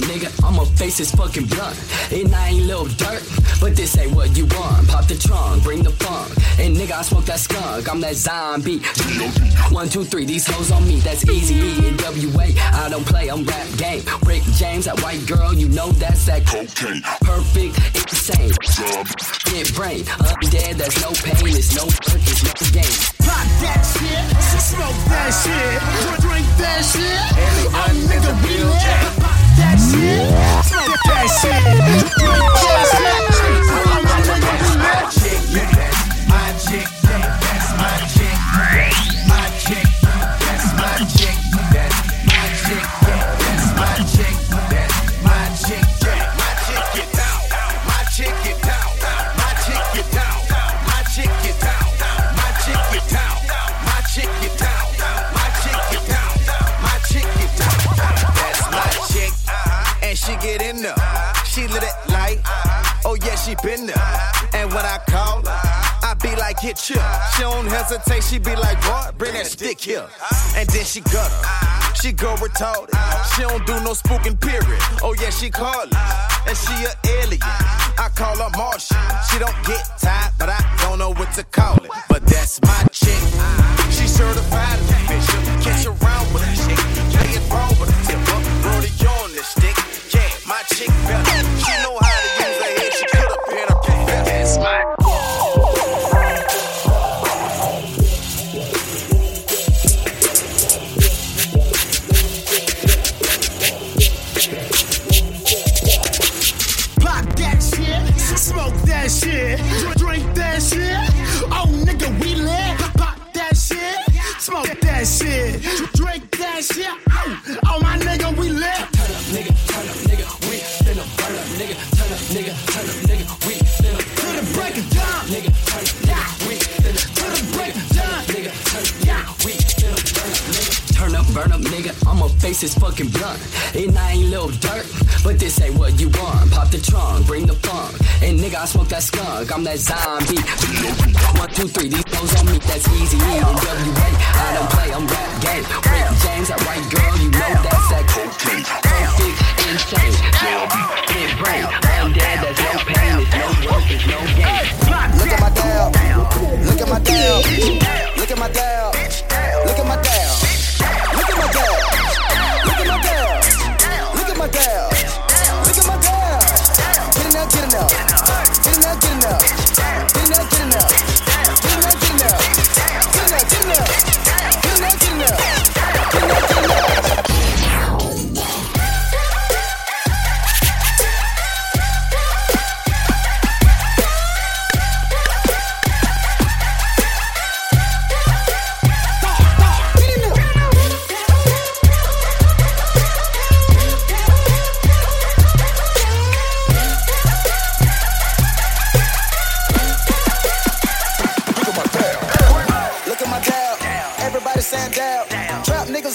nigga. I'ma face this fucking blunt. And I ain't little dirt, but this ain't what you want. Pop the trunk, bring the funk. And nigga, I smoke that skunk. I'm that zombie. One, two, three, these hoes on me. That's Eazy E and WA. I don't play, I'm rap game. Rick James, that white girl, you know that's that Cocaine. perfect, insane. Get brain, undead, there's no pain, it's no work, it's no game. Pop that shit. Smoke that shit. Drink that shit. Oh, nigga, we lit. My chick, that's my chick, that's my chick. She been there, and when I call her, I be like, get chill. She don't hesitate, she be like, boy, bring that stick here. And then she got her. she go retarded. She don't do no spooking period. Oh yeah, she call it, and she a alien. I call her Martian. She don't get tired, but I don't know what to call it. But that's my chick. She certified bishop. Catch around with chick. Play it wrong with a I'm that zombie. One, two, three,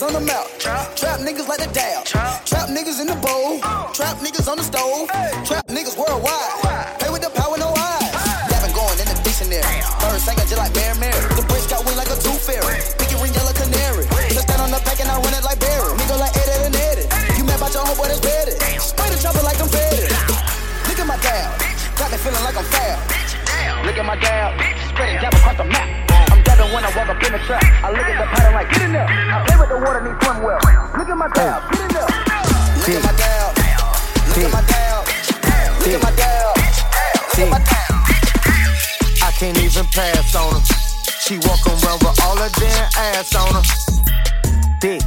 Trap niggas on the mouth. Trap niggas like the dial. Trap niggas in the bowl. Trap niggas on the stove. Trap niggas worldwide. Play with the power, no eyes. Gavin going in the dictionary. Third singer just like Mary Mary. The bridge got wind like a tooth fairy. Pinky ring yellow canary. Just stand on the back and I run it like Barry. Nigga like Eddie and Eddie. You mad about your homeboy that's better. Spray the chopper like I'm fed. Look at my dial. Got me feeling like I'm foul. Look at my dial. Spreading jab across the map. When I walk up in the trap. I look at the pattern like, get in there. I play with the water, need swim well. Look at my dial. Get in there. Look at my dial. Look at my dial. Look at my dial. Look at my dial. I can't even pass on her. She walk around with all her damn ass on her. Dick,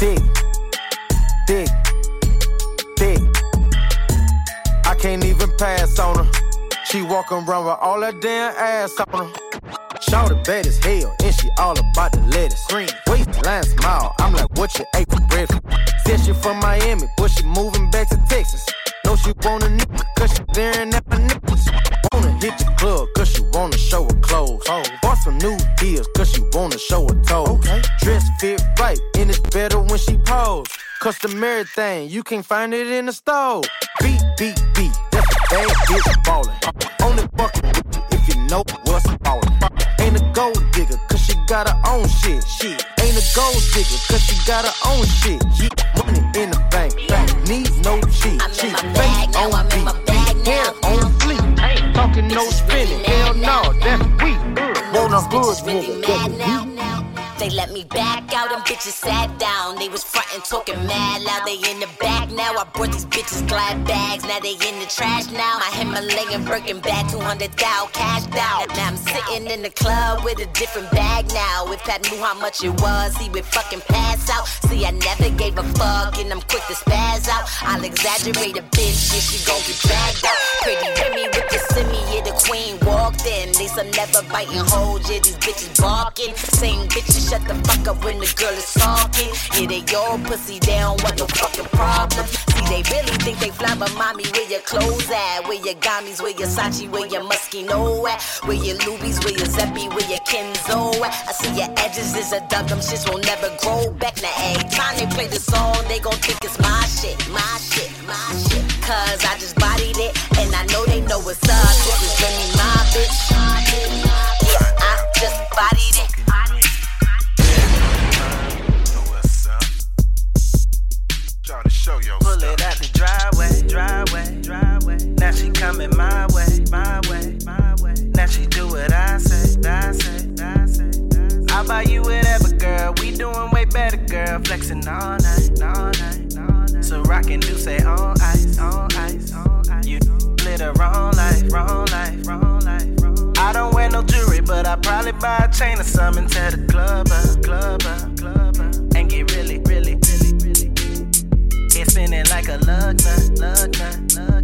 dick, dick, dick. I can't even pass on her. She walk around with all her damn ass on her. Shorty bad as hell, and she all about the lettuce. Green, waistline smile, I'm like, what you ate for breakfast? Said she from Miami, but she moving back to Texas. Know she want a nigga, cause she staring at my nipples. Wanna hit the club, cause she wanna show her clothes. Oh. Bought some new deals, cause she wanna show her toes. Okay. Dress fit right, and it's better when she pose. Customary thing, you can't find it in the store. Beat, beat, beat, that's a bad bitch ballin'. Only with you if you know what's ballin'. Got her own shit. Shit. Ain't a gold digger, cause she got her own shit. Money in the bank, bank. Need no cheat. Cheat. Face on beat. Hair on fleek. Ain't talking no spinning. Hell no, that's weak. Want a hood nigga. They let me back out and bitches sat down. They was frontin' talking mad loud. They in the back now. I brought these bitches glad bags. Now they in the trash now. I hit my Himalayan Birkin bag, 200 thou cashed out. Now I'm sitting in the club with a different bag now. If Pat knew how much it was, he would fucking pass out. See, I never gave a fuck and I'm quick to spaz out. I'll exaggerate a bitch if she gon' get dragged out. Pretty Remy with the semi, yeah, the queen walked in. They some never biting holes, yeah, these bitches barking. Same bitches shut the fuck up when the girl is talking. Yeah, they all pussy, they don't want no fucking problem. See, they really think they fly, but mommy, where your clothes at? Where your gummies, where your Sachi, where your Moschino at? Where your Lubies, where your Zeppi, where your Kenzo at? I see your edges is a dub, them shits will never grow back. Now, every time they play the song, they gon' think it's my shit, my shit, my shit. Cause I just bodied it, and I know they know what's up. This is Remy, my bitch. Now she coming my way, my way, my way. Now she do what I say, I say, I say. I buy you whatever, girl. We doing way better, girl. Flexing all night, all night, all night. So rockin' do say on ice, on ice, on ice. You live a wrong life, wrong life, wrong life. I don't wear no jewelry, but I probably buy a chain or something to the club, uh, club, club, and get really, really, really, really. It's spinning like a lug nut, lug nut, lug nut.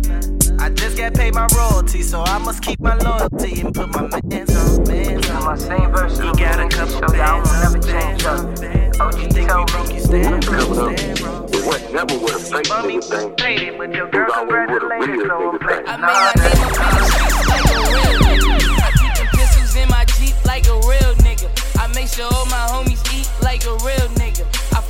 I just got paid my royalty, so I must keep my loyalty and put my mans on, mans on. My same verse, he got a couple bands on, bands on, bands on. You think we broke, you stand broke, stand broke. It went never with a fake Mommy, nigga thing. paid it, but your It girl was always congratulated, so I'm nigga playing. I made my name up the streets like a real nigga. I keep the pistols in my Jeep like a real nigga. I make sure all my homies eat like a real nigga.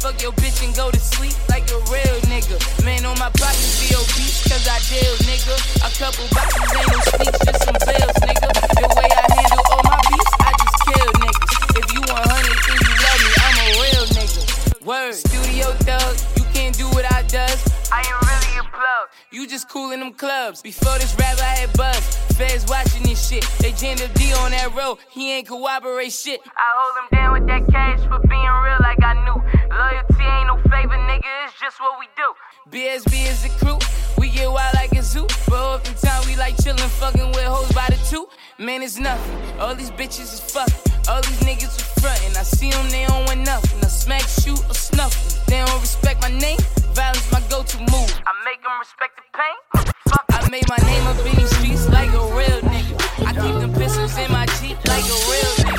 Fuck your bitch and go to sleep like a real nigga. Man, on my pockets be obese cause I deal, nigga. A couple boxes ain't no speech, just some bills, nigga. The way I handle all my beats, I just kill niggas. If you 100, then you love me, I'm a real nigga. Word, studio thug, you can't do what I does. I ain't really a plug. You just cool in them clubs. Before this rap, I had buzz. Feds watching this shit. They jammed D on that road. He ain't cooperate shit. I hold him down with that cash for being real like I knew. Ain't no favor, nigga. It's just what we do. BSB is the crew. We get wild like a zoo. But oftentimes we like chillin', fucking with hoes by the two. Man, it's nothing. All these bitches is fucking. All these niggas is frontin'. I see them, they don't want nothing. I smack, shoot, or snuff 'em. They don't respect my name. Violence my go-to move. I make them respect the pain. Fuck, I made my name up in these streets like a real nigga. I keep them pistols in my Jeep like a real nigga.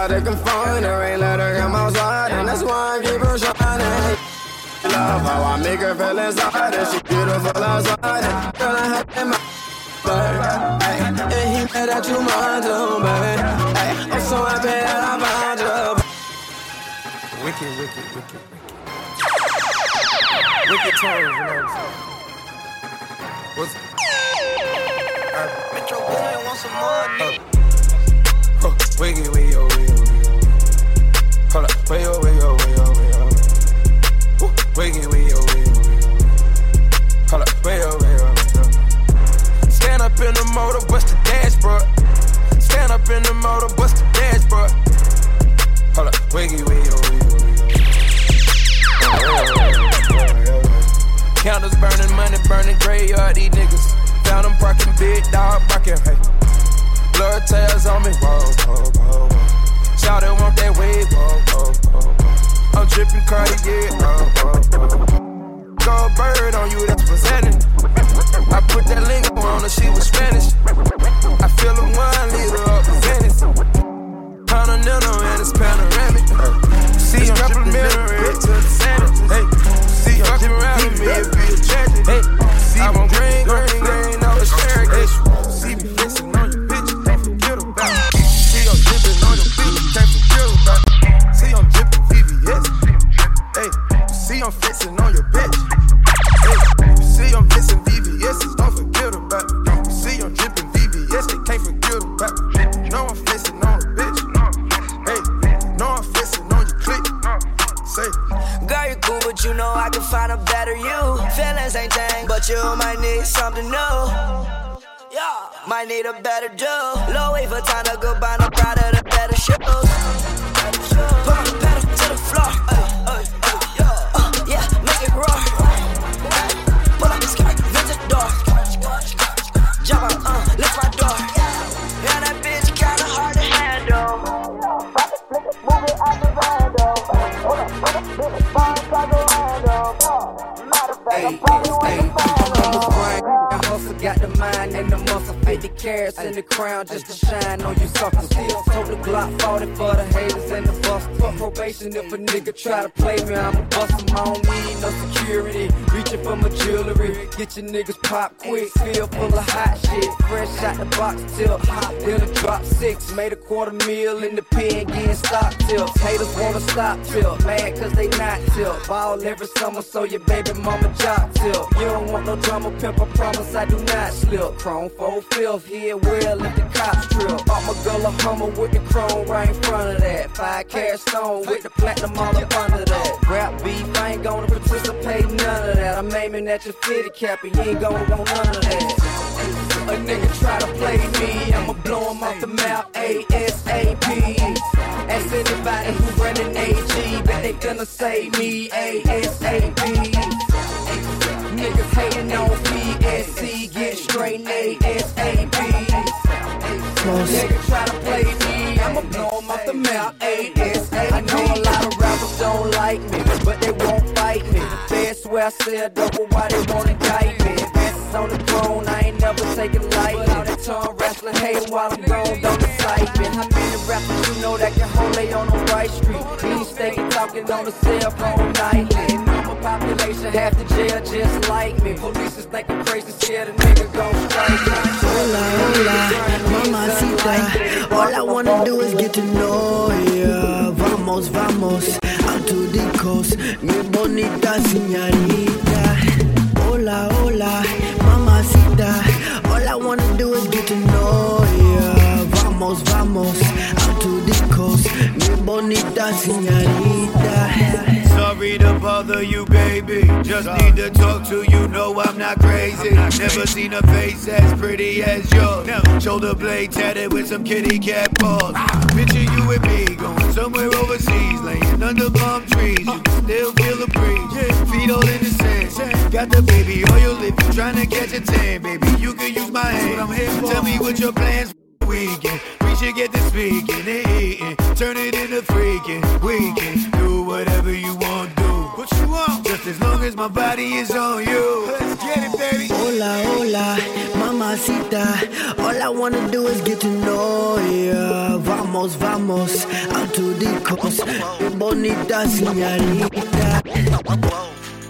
Said he to confine her, ain't let her come outside, and that's why I keep her shining. Love how I make her feel inside, and she beautiful outside. And girl, I have in my bird. Hey, and he mad that you mine too, baby. Hey, I'm so happy that I found you. Wicked, wicked, wicked, wicked. Wicked tones, you know what I'm saying? What's Metro Boomin want some more, nigga. Huh, wiggy, wiggy, crown just to shine on you suckers. Still told the Glock 40 for the haters and the busters. Probation if a nigga try to play me, I'ma bust him. I Get your niggas pop quick, feel full of hot shit. Fresh out the box till hot, then a drop six. Made a quarter meal in the pen, getting stock tips. Haters wanna stop tilt, mad cause they not tilt. Ball every summer, so your baby mama job tilt. You don't want no drama, pimp, I promise I do not slip. Chrome four fifth, here well if the cops trip. A Hummer with the chrome right in front of that. Five carat stone with the platinum all up under that. Rap beef, I ain't gonna participate none of that. I'm aiming at your fitted cap and you ain't gonna want none of that. A nigga try to play me, I'ma blow him off the map ASAP. Ask anybody who running AG, but they gonna say me ASAP. Niggas hating on PSC, get straight ASAP. Nigga try to play me, I'ma blow him off the map ASAP. I know a lot of rappers don't like me, but they won't fight me. They swear I said double why they wanna indict me. Advances on the throne, I ain't never taking light. All that tongue wrestling, hating while I'm gone, don't excite me. How many rappers you know that can hold they on the right street? Being steady talking on the cell phone nightly. Population, half the jail just like me. Police is thinking crazy, scared a nigga strike me. Hola, hola, mamacita. All I wanna do is get to know ya. Vamos, vamos, out to the coast. Mi bonita señorita. Hola, hola, mamacita. All I wanna do is get to know ya. Vamos, vamos, out to the coast. Mi bonita señorita. Sorry to bother you, baby. Just need to talk to you. Know I'm not crazy. Never seen a face as pretty as yours. Shoulder blade tatted with some kitty cat paws. Picture you and me going somewhere overseas, laying under palm trees. You can still feel the breeze. Feet all in the sand. Got the baby oil if you trying to catch a tan, baby. You can use my hand. Tell me what your plans weekend. We should get to speaking and eating. Turn it into freaking. We can do whatever you want, do. What you want? Just as long as my body is on you. Let's get it, baby. Hola, hola, mamacita. All I wanna do is get to know ya. Vamos, vamos, out to the coast. Mi bonita señorita.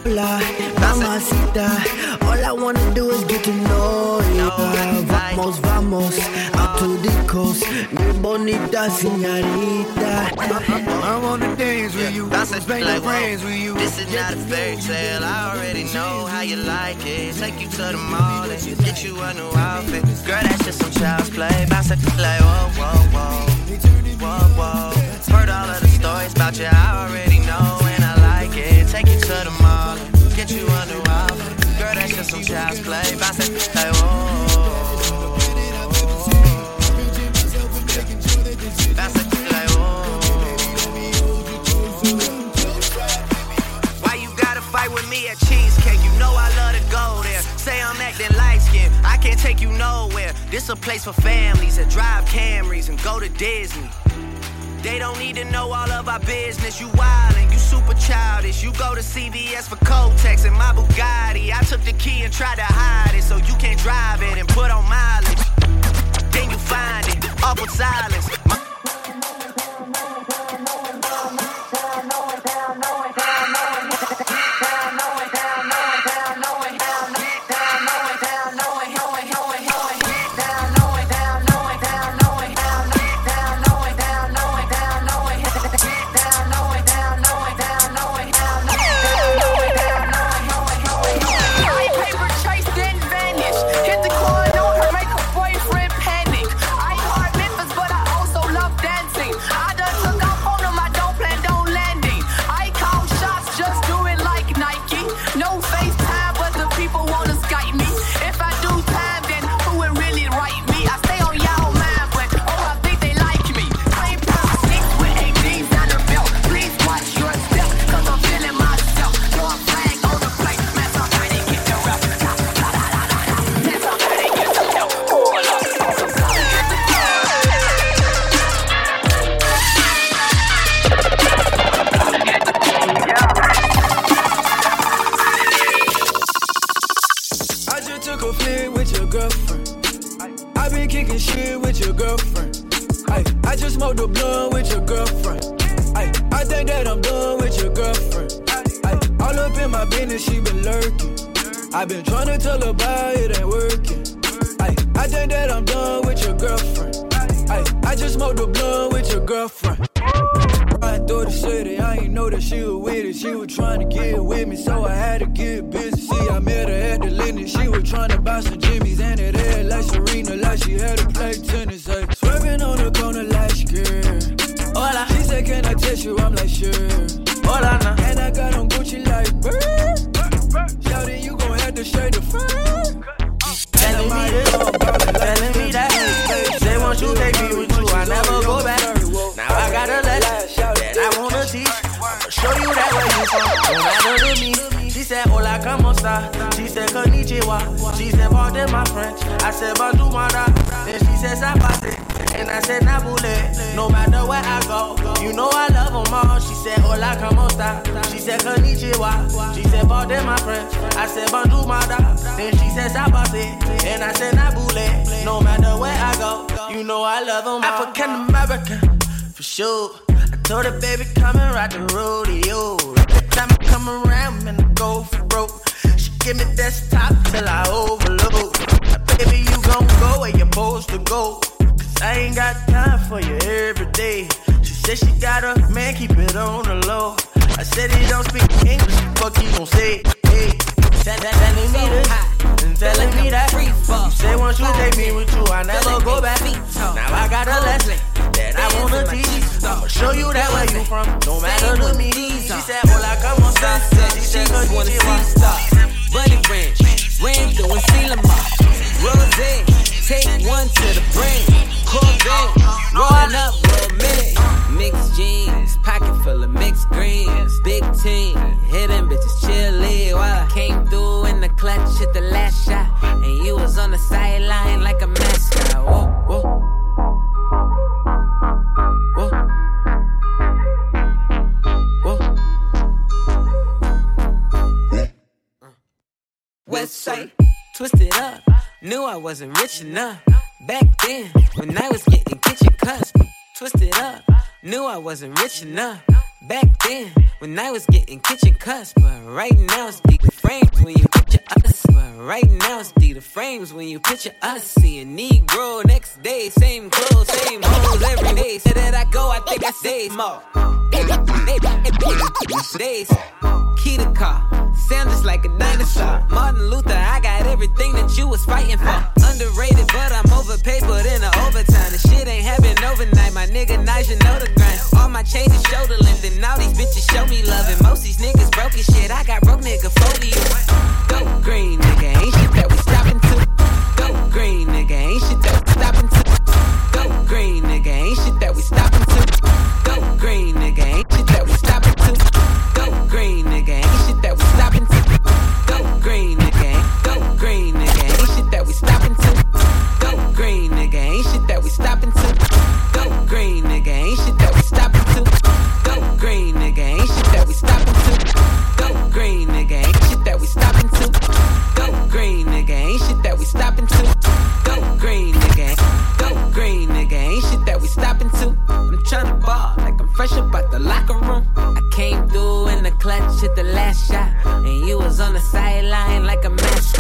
Hola, mamacita. All I wanna do is get to know ya. Vamos, vamos, out to the coast. Mi bonita señorita. I wanna dance with you. Spend like, friends with you. This is not a fairy tale. I already know how you like it. Take you to the mall and get you a new outfit. Girl, that's just some child's play. Bounce like whoa, whoa, whoa, whoa, whoa. Heard all of the stories about you. I already like like. Why you gotta fight with me at Cheesecake? You know I love to go there. Say I'm acting light skinned, I can't take you nowhere. This a place for families that drive Camrys and go to Disney. They don't need to know all of our business. You wildin', you super childish. You go to CVS for Kotex and my Bugatti. I took the key and tried to hide it so you can't drive it and put on mileage. Then you find it, awful silence. Trying to tell her about it ain't working. Ay, I think that I'm done with your girlfriend. Ay, I just smoked a blunt with your girlfriend. Riding through the city, I ain't know that she was with it. She was trying to get with me, so I had to get busy. See, I met her at the Lenny. She was trying to buy some Jimmy's and it had like Serena, like she had to play tennis. Ay, She said, pardon my French I said, bonjour, mara Then she says, said, zapate And I said, nabule. No matter where I go You know I love them all. She said, hola, como esta? She said, konnichiwa. She said, pardon my French I said, bonjour, mara Then she says, said, zapate And I said, nabule. No matter where I go You know I love them all. African American For sure. I told her, baby, come and ride the rodeo. Every time I come around, man, I go for broke give me desktop till I overload. Now, baby, you gon' go where you're supposed to go. Cause I ain't got time for you every day. She said she got a man, keep it on the low. I said he don't speak English, fuck he gon' say, hey tell- Telling me. This, and telling me that You say once you take me with you, I never go back. Now I got a lesson that I wanna teach. I'ma show you that where you from, no matter to me She said, hola, come on, son She said, go wanna get see stars. Bunny Ranch, ran through and seal 'em up. Rose, take one to the brain. Corvette, rolling up for a minute. Mixed jeans, pocket full of mixed greens. Big team, hitting bitches wasn't rich enough. Back then, when I was getting kitchen cuts, twisted up. Knew I wasn't rich enough. Back then, when I was getting kitchen cuts, but right now it's the frames when you picture us. But right now it's the frames when you picture us. See a Negro next day, same clothes, same hoes every day. Say that I go, I think I stay more. Days, key to car, sound just like a dinosaur. Martin Luther, I got everything that you was fighting for. Underrated, but I'm overpaid, but in the overtime. The shit ain't happen overnight, my nigga Nigel know the grind. All my chains is shoulder length, and all these bitches show me love. And most these niggas broke as shit, I got broke nigga phobia. Go green, nigga, ain't shit that on the sideline like a mascot.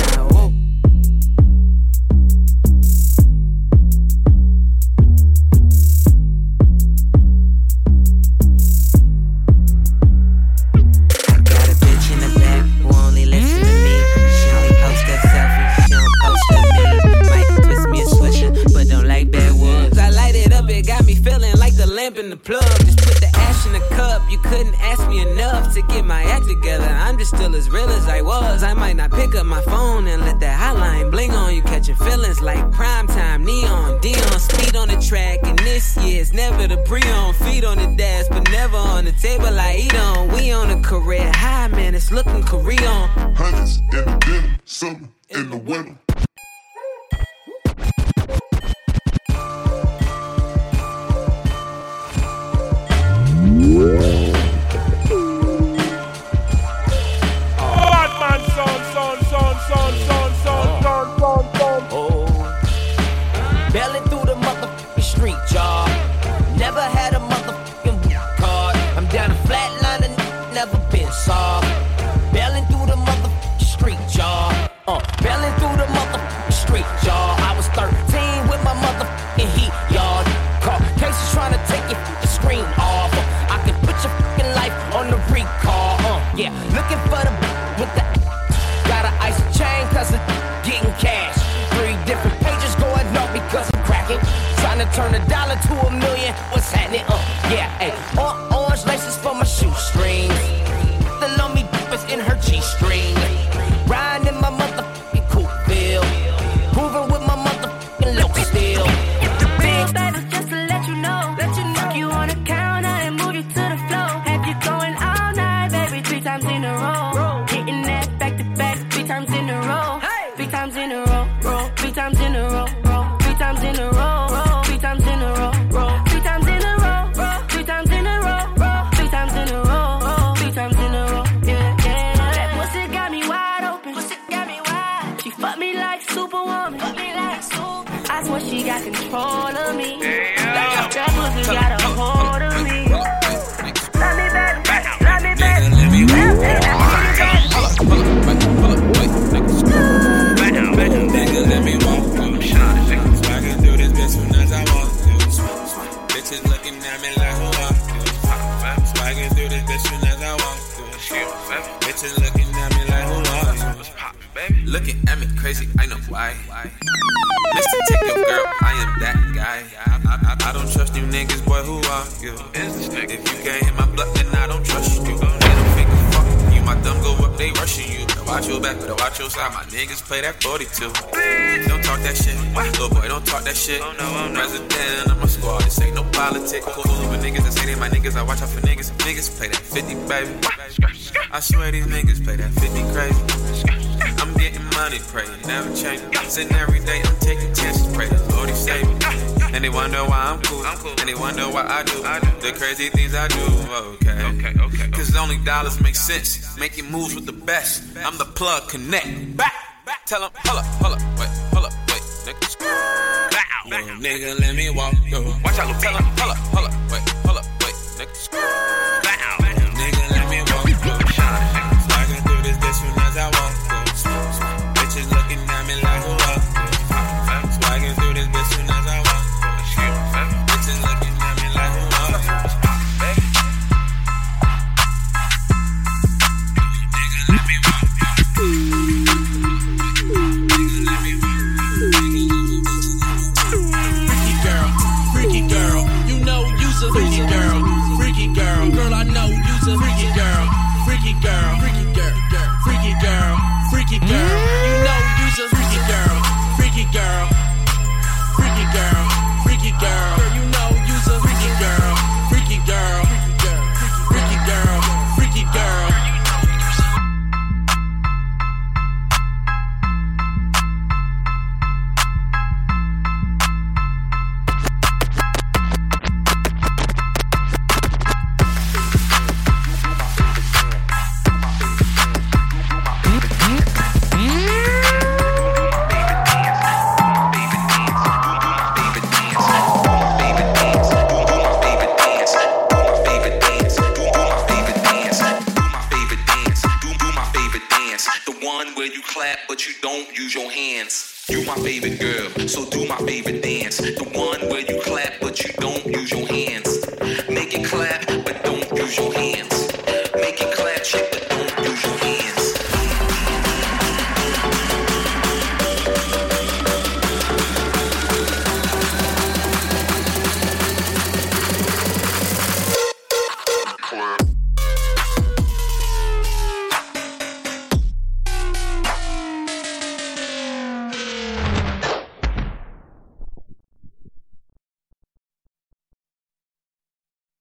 Looking Korean. Hundreds in the denim, summer in the winter. turn the me. Like that pussy got a hold of me. Love me back, love me back. Nigga, let me walk through. Swaggin' through this bitch soon as I walk through. Bitches looking at me like who are you? Swaggin' through this bitch soon as I walk through. Bitches looking at me like who are you? Looking at me crazy, I know why. Girl, I am that guy. I, I, I don't trust you niggas, boy, who are you? If you can't hit my bluff, then I don't trust you. They don't think fuck you, my thumb go up, they rushing you. Better watch your back, better watch your side. My niggas play that 42. Don't talk that shit. Little boy, don't talk that shit. President of my squad, this ain't no politics. Cool with niggas that say they my niggas. I watch out for niggas. Niggas play that 50, baby. I swear these niggas play that 50 crazy. I'm getting money, pray never change. Sitting every day, I'm taking chances, pray the Lord he save me. And they wonder why I'm cool. And they wonder why I do the crazy things I do. Okay, okay, okay. Cause only dollars make sense. Making moves with the best. I'm the plug, connect. Back, back. Tell them, hold up, hold up, wait, hold up, wait, nigga. Little nigga, let me walk through. Watch out, Tell them, hold up, hold up, wait, hold up, wait, nigga. Favorite girl, so do my favorite dance. The